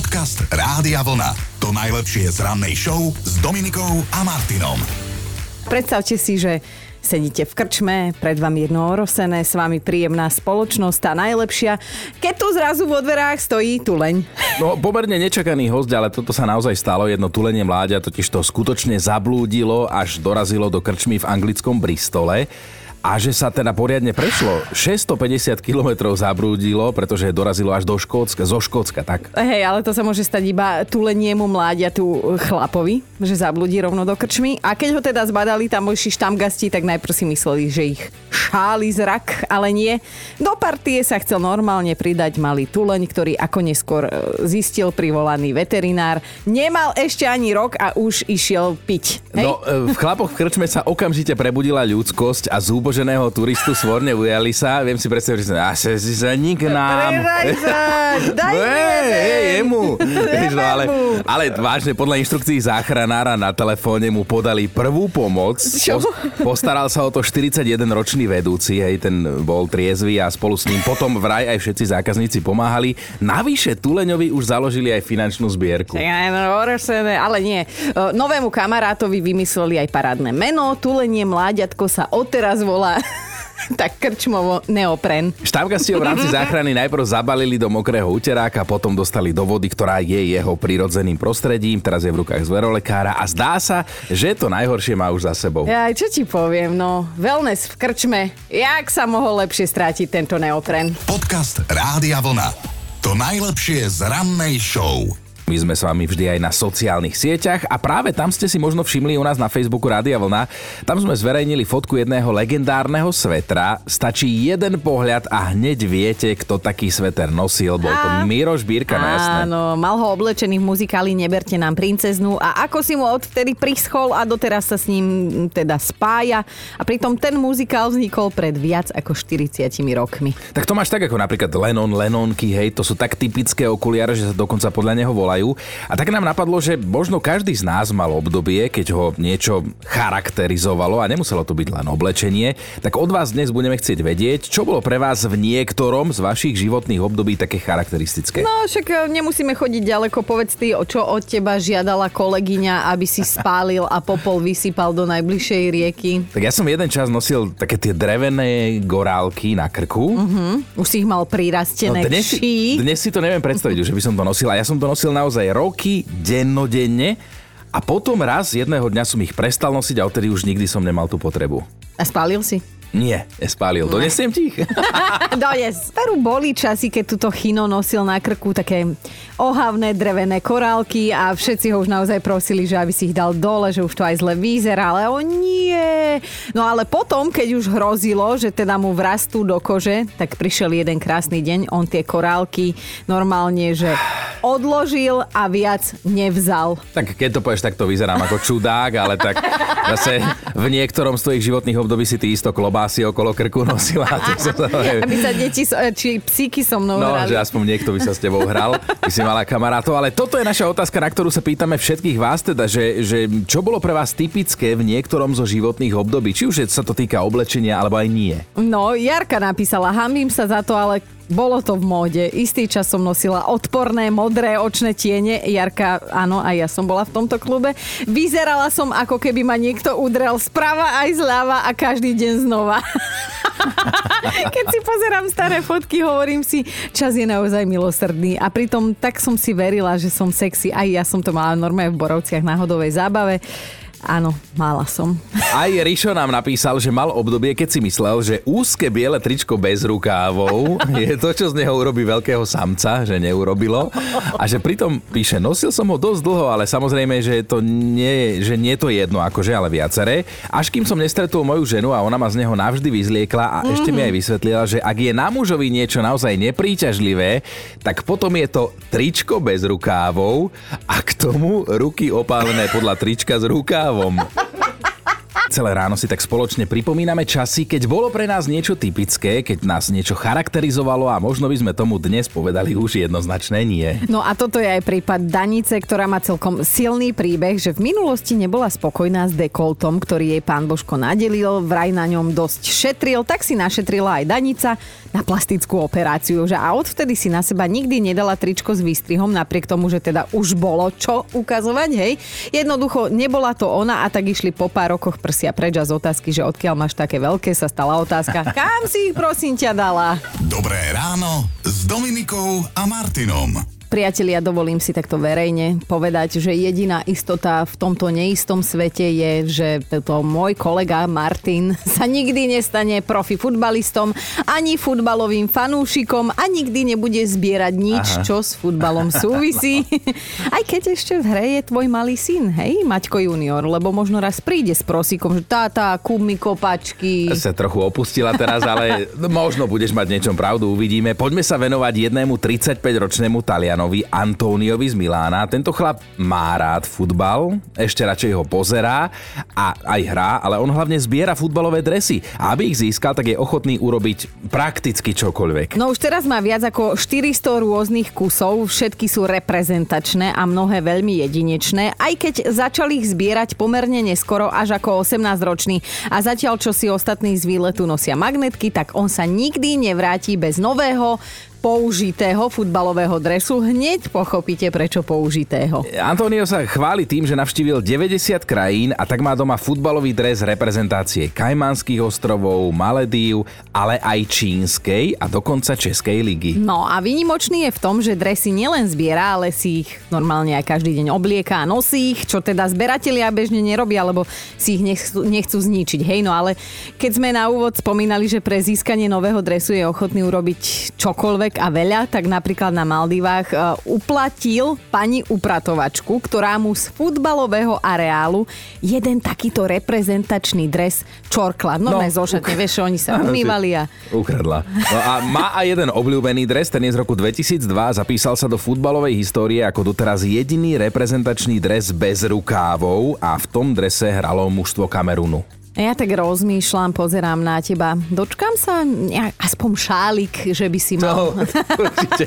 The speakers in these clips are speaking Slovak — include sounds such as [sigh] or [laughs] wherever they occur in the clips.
Podcast Rádia Vlna. To najlepšie z rannej show s Dominikou a Martinom. Predstavte si, že sedíte v krčme, pred vami jedno orosené, s vami príjemná spoločnosť, tá najlepšia. Keď tu zrazu vo dverách stojí tuleň. No, pomerne nečakaný host, ale toto sa naozaj stalo. Jedno tulenie mláďa totiž to skutočne zablúdilo, až dorazilo do krčmy v anglickom Bristole a že sa teda poriadne prešlo. 650 km zabrúdilo, pretože dorazilo až do Škótska, zo Škótska, tak. Hej, ale to sa môže stať iba tuleniemu tu chlapovi, že zabludí rovno do krčmy. A keď ho teda zbadali tam tamojší štamgasti, tak najprv si mysleli, že ich šáli zrak, ale nie. Do partie sa chcel normálne pridať malý tuleň, ktorý ako neskôr e, zistil privolaný veterinár. Nemal ešte ani rok a už išiel piť. Hej? No, e, v chlapoch v krčme sa okamžite prebudila ľudskosť a zúbo zuboženého turistu svorne ujali sa. Viem si predstaviť, že sa, si sa nik nám. Daj jemu. no, ale, ale vážne, podľa inštrukcií záchranára na telefóne mu podali prvú pomoc. Čo? Postaral sa o to 41-ročný vedúci, hej, ten bol triezvy a spolu s ním potom vraj aj všetci zákazníci pomáhali. Navyše Tuleňovi už založili aj finančnú zbierku. Ale nie. Novému kamarátovi vymysleli aj parádne meno. Tulenie mláďatko sa odteraz volá volá [laughs] tak krčmovo neopren. si ho v rámci [laughs] záchrany najprv zabalili do mokrého uteráka, potom dostali do vody, ktorá je jeho prirodzeným prostredím, teraz je v rukách zverolekára a zdá sa, že to najhoršie má už za sebou. Ja, čo ti poviem, no, wellness v krčme, jak sa mohol lepšie strátiť tento neopren? Podcast Rádia Vlna. To najlepšie z rannej show. My sme s vami vždy aj na sociálnych sieťach a práve tam ste si možno všimli u nás na Facebooku Rádia Vlna. Tam sme zverejnili fotku jedného legendárneho svetra. Stačí jeden pohľad a hneď viete, kto taký sveter nosil. Bol to Miroš Bírka, no jasné. Áno, mal ho oblečený v muzikáli Neberte nám princeznú a ako si mu odvtedy prischol a doteraz sa s ním teda spája. A pritom ten muzikál vznikol pred viac ako 40 rokmi. Tak to máš tak ako napríklad Lennon, Lennonky, hej, to sú tak typické okuliare, že sa dokonca podľa neho volajú majú. A tak nám napadlo, že možno každý z nás mal obdobie, keď ho niečo charakterizovalo a nemuselo to byť len oblečenie. Tak od vás dnes budeme chcieť vedieť, čo bolo pre vás v niektorom z vašich životných období také charakteristické. No však e, nemusíme chodiť ďaleko, povedz ty, o čo od teba žiadala kolegyňa, aby si spálil a popol vysypal do najbližšej rieky. Tak ja som jeden čas nosil také tie drevené gorálky na krku. Uh-huh. Už si ich mal prirastené no, dnes, si, dnes si to neviem predstaviť, že by som to nosil. A ja som to nosil naozaj naozaj roky, dennodenne a potom raz jedného dňa som ich prestal nosiť a odtedy už nikdy som nemal tú potrebu. A spálil si? Nie, nespálil. Donesiem ti ich? [laughs] Dones. Peru boli časy, keď túto chino nosil na krku také ohavné drevené korálky a všetci ho už naozaj prosili, že aby si ich dal dole, že už to aj zle vyzerá, ale o nie. No ale potom, keď už hrozilo, že teda mu vrastú do kože, tak prišiel jeden krásny deň, on tie korálky normálne, že odložil a viac nevzal. Tak keď to povieš, tak to vyzerám ako čudák, ale tak zase v niektorom z tvojich životných období si ty isto klobásy okolo krku nosila. Aby sa deti, či psíky so mnou No, hrali. že aspoň niekto by sa s tebou hral, by si mala kamarátov. Ale toto je naša otázka, na ktorú sa pýtame všetkých vás, teda, že, že čo bolo pre vás typické v niektorom zo životných období? Či už sa to týka oblečenia, alebo aj nie? No, Jarka napísala, hambím sa za to, ale bolo to v móde. Istý čas som nosila odporné modré očné tiene. Jarka, áno, aj ja som bola v tomto klube. Vyzerala som, ako keby ma niekto udrel sprava aj zľava a každý deň znova. [laughs] Keď si pozerám staré fotky, hovorím si, čas je naozaj milosrdný. A pritom tak som si verila, že som sexy. Aj ja som to mala normálne v Borovciach na hodovej zábave. Áno, mala som. Aj Rišo nám napísal, že mal obdobie, keď si myslel, že úzke biele tričko bez rukávov je to, čo z neho urobí veľkého samca, že neurobilo. A že pritom píše, nosil som ho dosť dlho, ale samozrejme, že to nie, že nie to jedno, akože, ale viaceré. Až kým som nestretol moju ženu a ona ma z neho navždy vyzliekla a mm-hmm. ešte mi aj vysvetlila, že ak je na mužovi niečo naozaj nepríťažlivé, tak potom je to tričko bez rukávov a k tomu ruky opálené podľa trička z rukávov právom. Celé ráno si tak spoločne pripomíname časy, keď bolo pre nás niečo typické, keď nás niečo charakterizovalo a možno by sme tomu dnes povedali už jednoznačné nie. No a toto je aj prípad Danice, ktorá má celkom silný príbeh, že v minulosti nebola spokojná s dekoltom, ktorý jej pán Božko nadelil, vraj na ňom dosť šetril, tak si našetrila aj Danica, na plastickú operáciu. Že a odvtedy si na seba nikdy nedala tričko s výstrihom, napriek tomu, že teda už bolo čo ukazovať, hej. Jednoducho nebola to ona a tak išli po pár rokoch prsia preč a z otázky, že odkiaľ máš také veľké, sa stala otázka, [laughs] kam si ich prosím ťa dala? Dobré ráno s Dominikou a Martinom. Priatelia, dovolím si takto verejne povedať, že jediná istota v tomto neistom svete je, že to môj kolega Martin [laughs] sa nikdy nestane profi futbalistom, ani futbalovým fanúšikom a nikdy nebude zbierať nič, Aha. čo s futbalom [laughs] súvisí. Aj keď ešte v hre je tvoj malý syn, hej, Maťko junior, lebo možno raz príde s prosíkom, že táta, kúp mi kopačky. Sa trochu opustila teraz, ale [laughs] možno budeš mať niečom pravdu, uvidíme. Poďme sa venovať jednému 35-ročnému Talianu Talianovi Antoniovi z Milána. Tento chlap má rád futbal, ešte radšej ho pozerá a aj hrá, ale on hlavne zbiera futbalové dresy. A aby ich získal, tak je ochotný urobiť prakticky čokoľvek. No už teraz má viac ako 400 rôznych kusov, všetky sú reprezentačné a mnohé veľmi jedinečné, aj keď začali ich zbierať pomerne neskoro, až ako 18-ročný. A zatiaľ, čo si ostatní z výletu nosia magnetky, tak on sa nikdy nevráti bez nového, použitého futbalového dresu. Hneď pochopíte, prečo použitého. Antonio sa chváli tým, že navštívil 90 krajín a tak má doma futbalový dres reprezentácie Kajmanských ostrovov, Maledív, ale aj čínskej a dokonca Českej ligy. No a výnimočný je v tom, že dresy nielen zbiera, ale si ich normálne aj každý deň oblieka a nosí ich, čo teda zberatelia bežne nerobia, lebo si ich nechcú, nechcú zničiť. Hej, no ale keď sme na úvod spomínali, že pre získanie nového dresu je ochotný urobiť čokoľvek, človek a veľa, tak napríklad na Maldivách uh, uplatil pani upratovačku, ktorá mu z futbalového areálu jeden takýto reprezentačný dres čorkla. No, no zo šatne, vieš, oni sa [laughs] umývali a... Ukradla. No a má aj jeden obľúbený dres, ten je z roku 2002, zapísal sa do futbalovej histórie ako doteraz jediný reprezentačný dres bez rukávov a v tom drese hralo mužstvo Kamerunu. Ja tak rozmýšľam, pozerám na teba. Dočkam sa nejak, aspoň šálik, že by si mal. No, určite.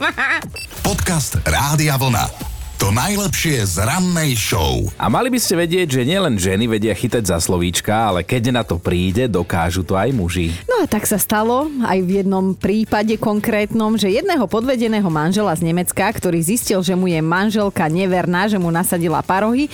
[laughs] Podcast Rádia Vlna. To najlepšie z rannej show. A mali by ste vedieť, že nielen ženy vedia chytať za slovíčka, ale keď na to príde, dokážu to aj muži. No a tak sa stalo aj v jednom prípade konkrétnom, že jedného podvedeného manžela z Nemecka, ktorý zistil, že mu je manželka neverná, že mu nasadila parohy,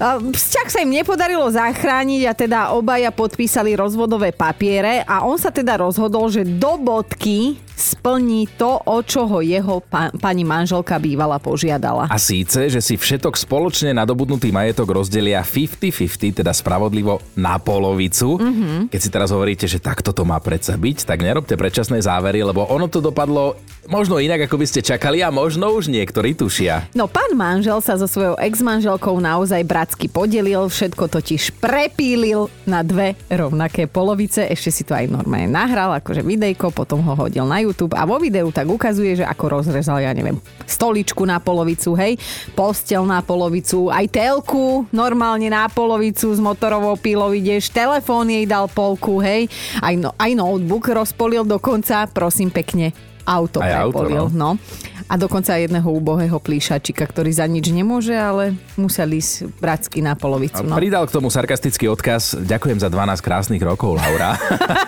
Vzťah sa im nepodarilo zachrániť a teda obaja podpísali rozvodové papiere a on sa teda rozhodol, že do bodky splní to, o čo ho jeho pa- pani manželka bývala požiadala. A síce, že si všetok spoločne nadobudnutý majetok rozdelia 50-50, teda spravodlivo na polovicu. Mm-hmm. Keď si teraz hovoríte, že takto to má predsa byť, tak nerobte predčasné závery, lebo ono to dopadlo možno inak, ako by ste čakali a možno už niektorí tušia. No pán manžel sa so svojou ex-manželkou naozaj bratsky podelil, všetko totiž prepílil na dve rovnaké polovice, ešte si to aj normálne nahral, akože videjko, potom ho hodil na YouTube a vo videu tak ukazuje, že ako rozrezal, ja neviem, stoličku na polovicu, hej, postel na polovicu, aj telku normálne na polovicu s motorovou pílou ideš, telefón jej dal polku, hej, aj, no, aj notebook rozpolil dokonca, prosím pekne, auto aj prepolil, auto, no. no a dokonca jedného úbohého plíšačika, ktorý za nič nemôže, ale musel ísť bratsky na polovicu. No. Pridal k tomu sarkastický odkaz. Ďakujem za 12 krásnych rokov, Laura.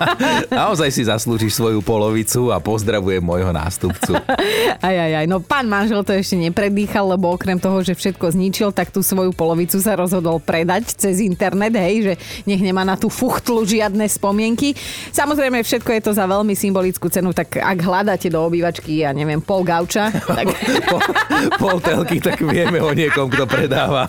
[laughs] Naozaj si zaslúžiš svoju polovicu a pozdravujem môjho nástupcu. [laughs] aj, aj, aj. No pán manžel to ešte nepredýchal, lebo okrem toho, že všetko zničil, tak tú svoju polovicu sa rozhodol predať cez internet, hej, že nech nemá na tú fuchtlu žiadne spomienky. Samozrejme, všetko je to za veľmi symbolickú cenu, tak ak hľadáte do obývačky, ja neviem, pol gauča, [laughs] tak... po, pol telky, tak vieme o niekom, kto predáva.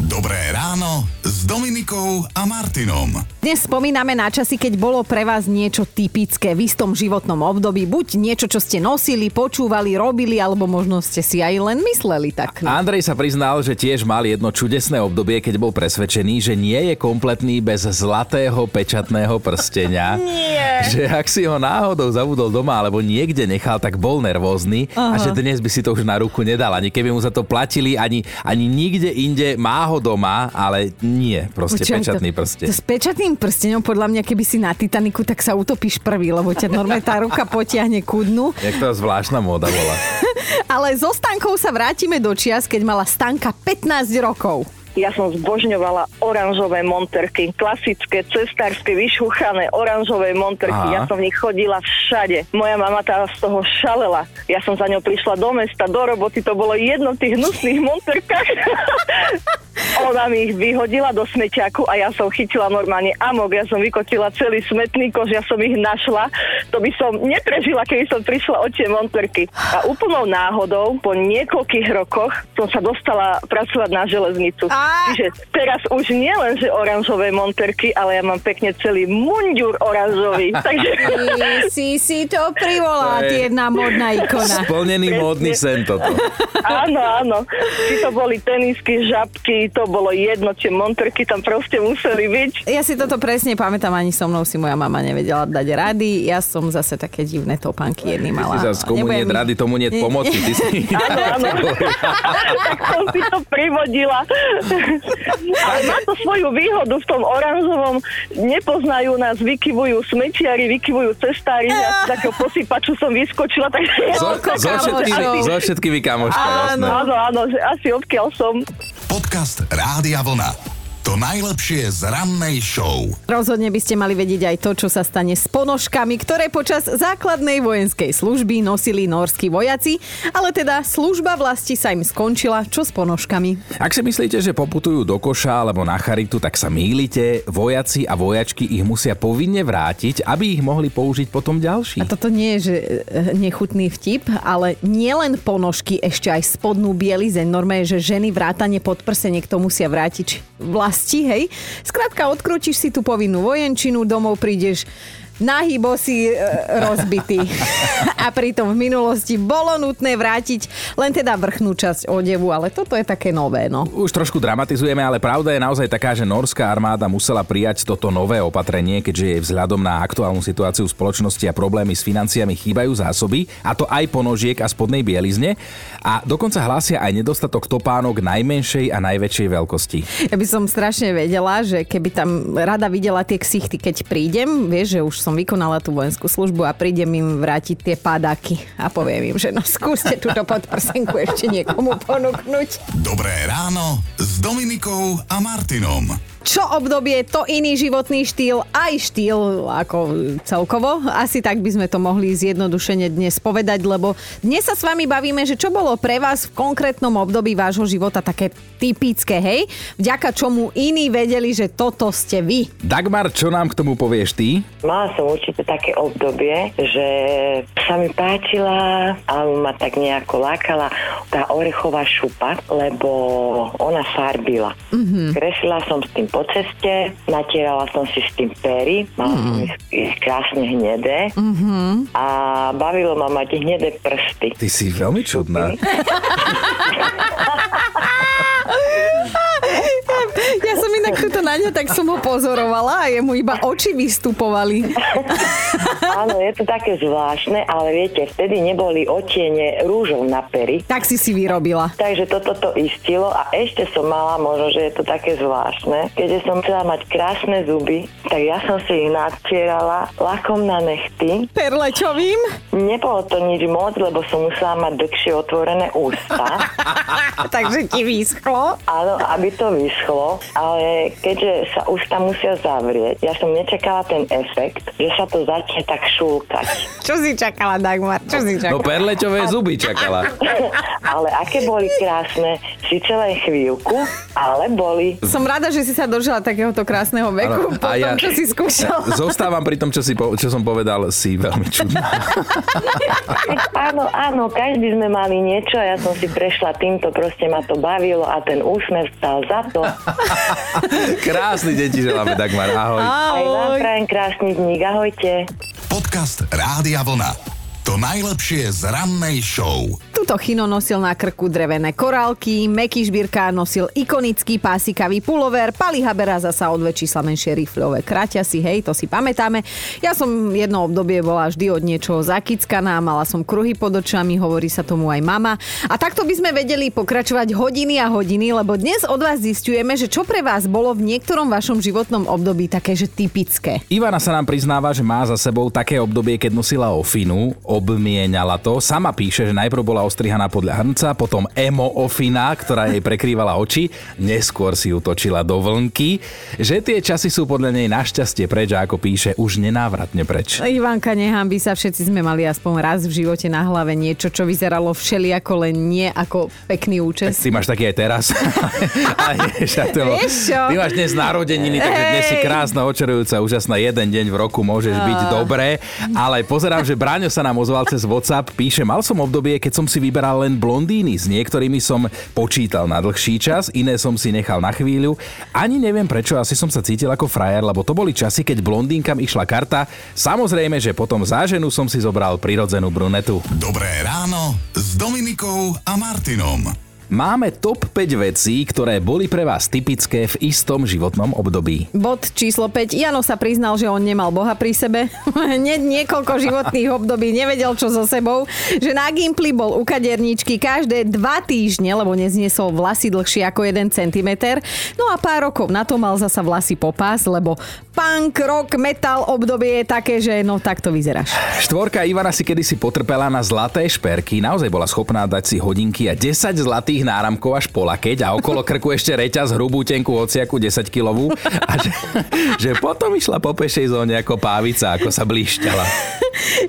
Dobré ráno s Dominikou a Martinom. Dnes spomíname na časy, keď bolo pre vás niečo typické v istom životnom období. Buď niečo, čo ste nosili, počúvali, robili, alebo možno ste si aj len mysleli tak. No. Andrej sa priznal, že tiež mal jedno čudesné obdobie, keď bol presvedčený, že nie je kompletný bez zlatého pečatného prstenia. [laughs] nie. Že ak si ho náhodou zabudol doma alebo niekde nechal, tak bol nervózny Aha. a že dnes by si to už na ruku nedal. Ani keby mu za to platili, ani, ani nikde inde má ho doma, ale nie, proste Počujem, pečatný prsteň. To, to s pečatným prsteňom, podľa mňa, keby si na Titaniku, tak sa utopíš prvý, lebo ťa normálne tá ruka potiahne ku dnu. Jak to zvláštna móda bola. [laughs] ale so Stankou sa vrátime do čias, keď mala Stanka 15 rokov. Ja som zbožňovala oranžové monterky, klasické, cestárske, vyšúchané oranžové monterky. Aha. Ja som v nich chodila všade. Moja mama tá z toho šalela. Ja som za ňou prišla do mesta, do roboty, to bolo jedno v tých hnusných monterkách. [laughs] Ona mi ich vyhodila do smeťaku a ja som chytila normálne amok. Ja som vykotila celý smetný kož, ja som ich našla. To by som neprežila, keby som prišla o tie monterky. A úplnou náhodou, po niekoľkých rokoch, som sa dostala pracovať na železnicu. Á! Čiže teraz už nie len, že oranžové monterky, ale ja mám pekne celý munďur oranžový. [laughs] Takže si si to privolá, To je- jedna modná ikona. Splnený Presne. módny sen toto. áno, áno. Či to boli tenisky, žabky, to bolo jedno, tie monterky tam proste museli byť. Ja si toto presne pamätám, ani so mnou si moja mama nevedela dať rady. Ja som zase také divné topánky jedný Ty mala. si zase komu nie rady, tomu nie pomoci. Ty si... [laughs] Áno, áno. [laughs] tak som si to privodila. Ale má to svoju výhodu v tom oranžovom. Nepoznajú nás, vykyvujú smetiari, vykyvujú cestári. Ja z takého posypaču som vyskočila, takže... So, Koľko so, všetkými, so všetkými kamoška. Áno, áno, že asi odkiaľ som. Podcast Rádia Vlna. To najlepšie z rannej show. Rozhodne by ste mali vedieť aj to, čo sa stane s ponožkami, ktoré počas základnej vojenskej služby nosili norskí vojaci, ale teda služba vlasti sa im skončila. Čo s ponožkami? Ak si myslíte, že poputujú do koša alebo na charitu, tak sa mýlite. Vojaci a vojačky ich musia povinne vrátiť, aby ich mohli použiť potom ďalší. A toto nie je, že eh, nechutný vtip, ale nielen ponožky, ešte aj spodnú bielizeň. Normálne, že ženy vrátane podprseniek to musia vrátiť či- vlasti, hej. Skrátka, odkročíš si tú povinnú vojenčinu, domov prídeš nahý, bosý, e, rozbitý. [laughs] A pritom v minulosti bolo nutné vrátiť len teda vrchnú časť odevu, ale toto je také nové, no. Už trošku dramatizujeme, ale pravda je naozaj taká, že norská armáda musela prijať toto nové opatrenie, keďže jej vzhľadom na aktuálnu situáciu spoločnosti a problémy s financiami chýbajú zásoby, a to aj ponožiek a spodnej bielizne. A dokonca hlásia aj nedostatok topánok najmenšej a najväčšej veľkosti. Ja by som strašne vedela, že keby tam rada videla tie ksichty, keď prídem, vieš, že už som vykonala tú vojenskú službu a prídem im vrátiť tie padáky a poviem im, že no skúste túto podprsenku ešte niekomu ponúknuť. Dobré ráno s Dominikou a Martinom. Čo obdobie, to iný životný štýl, aj štýl ako celkovo. Asi tak by sme to mohli zjednodušene dnes povedať, lebo dnes sa s vami bavíme, že čo bolo pre vás v konkrétnom období vášho života také typické, hej? Vďaka čomu iní vedeli, že toto ste vy. Dagmar, čo nám k tomu povieš ty? Mala som určite také obdobie, že sa mi páčila, alebo ma tak nejako lákala tá orechová šupa, lebo ona farbila. Mm-hmm. Kreslila som s tým po ceste, natierala som si s tým pery, mala som ich, ich krásne hnedé mm-hmm. a bavilo ma mať hnedé prsty. Ty si veľmi čudná. [laughs] [laughs] [laughs] Ja som inak tuto na ňa, tak som ho pozorovala a jemu iba oči vystupovali. [laughs] Áno, je to také zvláštne, ale viete, vtedy neboli otiene rúžov na pery, Tak si si vyrobila. Takže toto to istilo a ešte som mala, možno, že je to také zvláštne, keďže som chcela mať krásne zuby, tak ja som si ich natierala lakom na nechty. Perlečovým? Nebolo to nič moc, lebo som musela mať dlhšie otvorené ústa, [laughs] Takže ti vyschlo. áno, aby to vyschlo, ale keďže sa ústa musia zavrieť, ja som nečakala ten efekt, že sa to začne tak šúlkať. [laughs] Čo si čakala, Dagmar? Čo si čakala? No perleťové zuby čakala. [laughs] ale aké boli krásne, síce len chvíľku, ale boli. Som rada, že si sa dožila takéhoto krásneho veku, Áno, po tom, čo si skúšala. [laughs] Zostávam pri tom, čo, si po, čo som povedal, si veľmi čudná. Áno, áno, každý sme mali niečo a ja som si prešla týmto, proste ma to bavilo a ten úsmev stal za to. [laughs] Krásny deň ti želáme, Dagmar. Ahoj. Aj vám Ahoj. prajem krásny dní, ahojte. Podcast Rádia Vlna. To najlepšie z rannej show. Tuto Chino nosil na krku drevené korálky, Meky Žbírka nosil ikonický pásikavý pulover, Pali Habera zasa o dve čísla menšie rifľové kraťasy, hej, to si pamätáme. Ja som jedno obdobie bola vždy od niečoho zakickaná, mala som kruhy pod očami, hovorí sa tomu aj mama. A takto by sme vedeli pokračovať hodiny a hodiny, lebo dnes od vás zistujeme, že čo pre vás bolo v niektorom vašom životnom období také, že typické. Ivana sa nám priznáva, že má za sebou také obdobie, keď nosila ofinu, obmienala to. Sama píše, že najprv bola ostrihaná podľa hrnca, potom emo ofina, ktorá jej prekrývala oči, neskôr si ju točila do vlnky. Že tie časy sú podľa nej našťastie preč a ako píše, už nenávratne preč. Ivanka, nehambi sa, všetci sme mali aspoň raz v živote na hlave niečo, čo vyzeralo všeliako, len nie ako pekný účes. Ty máš taký aj teraz. [laughs] To- Vieš čo? Ty máš dnes narodeniny, takže dnes si krásna, očarujúca, úžasná. Jeden deň v roku môžeš byť dobré. Ale pozerám, že Bráňo sa nám ozval cez WhatsApp. Píše, mal som obdobie, keď som si vyberal len blondíny. S niektorými som počítal na dlhší čas, iné som si nechal na chvíľu. Ani neviem prečo, asi som sa cítil ako frajer, lebo to boli časy, keď blondínkam išla karta. Samozrejme, že potom za ženu som si zobral prirodzenú brunetu. Dobré ráno s Dominikou a Martinom. Máme top 5 vecí, ktoré boli pre vás typické v istom životnom období. Bod číslo 5. Jano sa priznal, že on nemal Boha pri sebe. [laughs] Hneď niekoľko životných [laughs] období nevedel, čo so sebou. Že na Gimply bol u kaderníčky každé dva týždne, lebo nezniesol vlasy dlhšie ako 1 cm. No a pár rokov na to mal zasa vlasy popás, lebo punk, rock, metal obdobie je také, že no takto vyzeráš. Štvorka Ivana si kedysi potrpela na zlaté šperky, naozaj bola schopná dať si hodinky a 10 zlatých náramkov až po lakeť a okolo krku ešte reťaz hrubú tenkú hociaku 10 kilovú a že, že potom išla po pešej zóne ako pávica, ako sa blíšťala.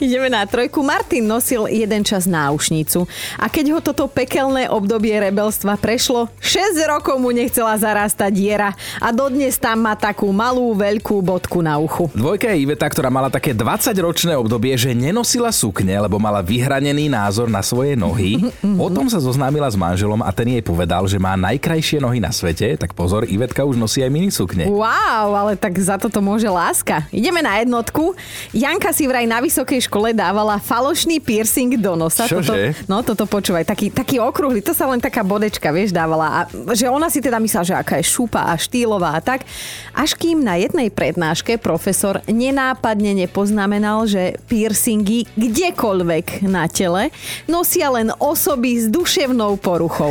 Ideme na trojku. Martin nosil jeden čas náušnicu a keď ho toto pekelné obdobie rebelstva prešlo, 6 rokov mu nechcela zarastať diera a dodnes tam má takú malú veľkú bodku na uchu. Dvojka je Iveta, ktorá mala také 20-ročné obdobie, že nenosila sukne, lebo mala vyhranený názor na svoje nohy. Potom sa zoznámila s manželom a ten jej povedal, že má najkrajšie nohy na svete. Tak pozor, Ivetka už nosí aj minisukne. Wow, ale tak za toto môže láska. Ideme na jednotku. Janka si vraj na vysokej škole dávala falošný piercing do nosa. Toto, Čože? no toto počúvaj, taký, taký okrúhly, to sa len taká bodečka, vieš, dávala. A že ona si teda myslela, že aká je šupa a štýlová a tak. Až kým na jednej prednáške profesor nenápadne nepoznamenal, že piercingy kdekoľvek na tele nosia len osoby s duševnou poruchou.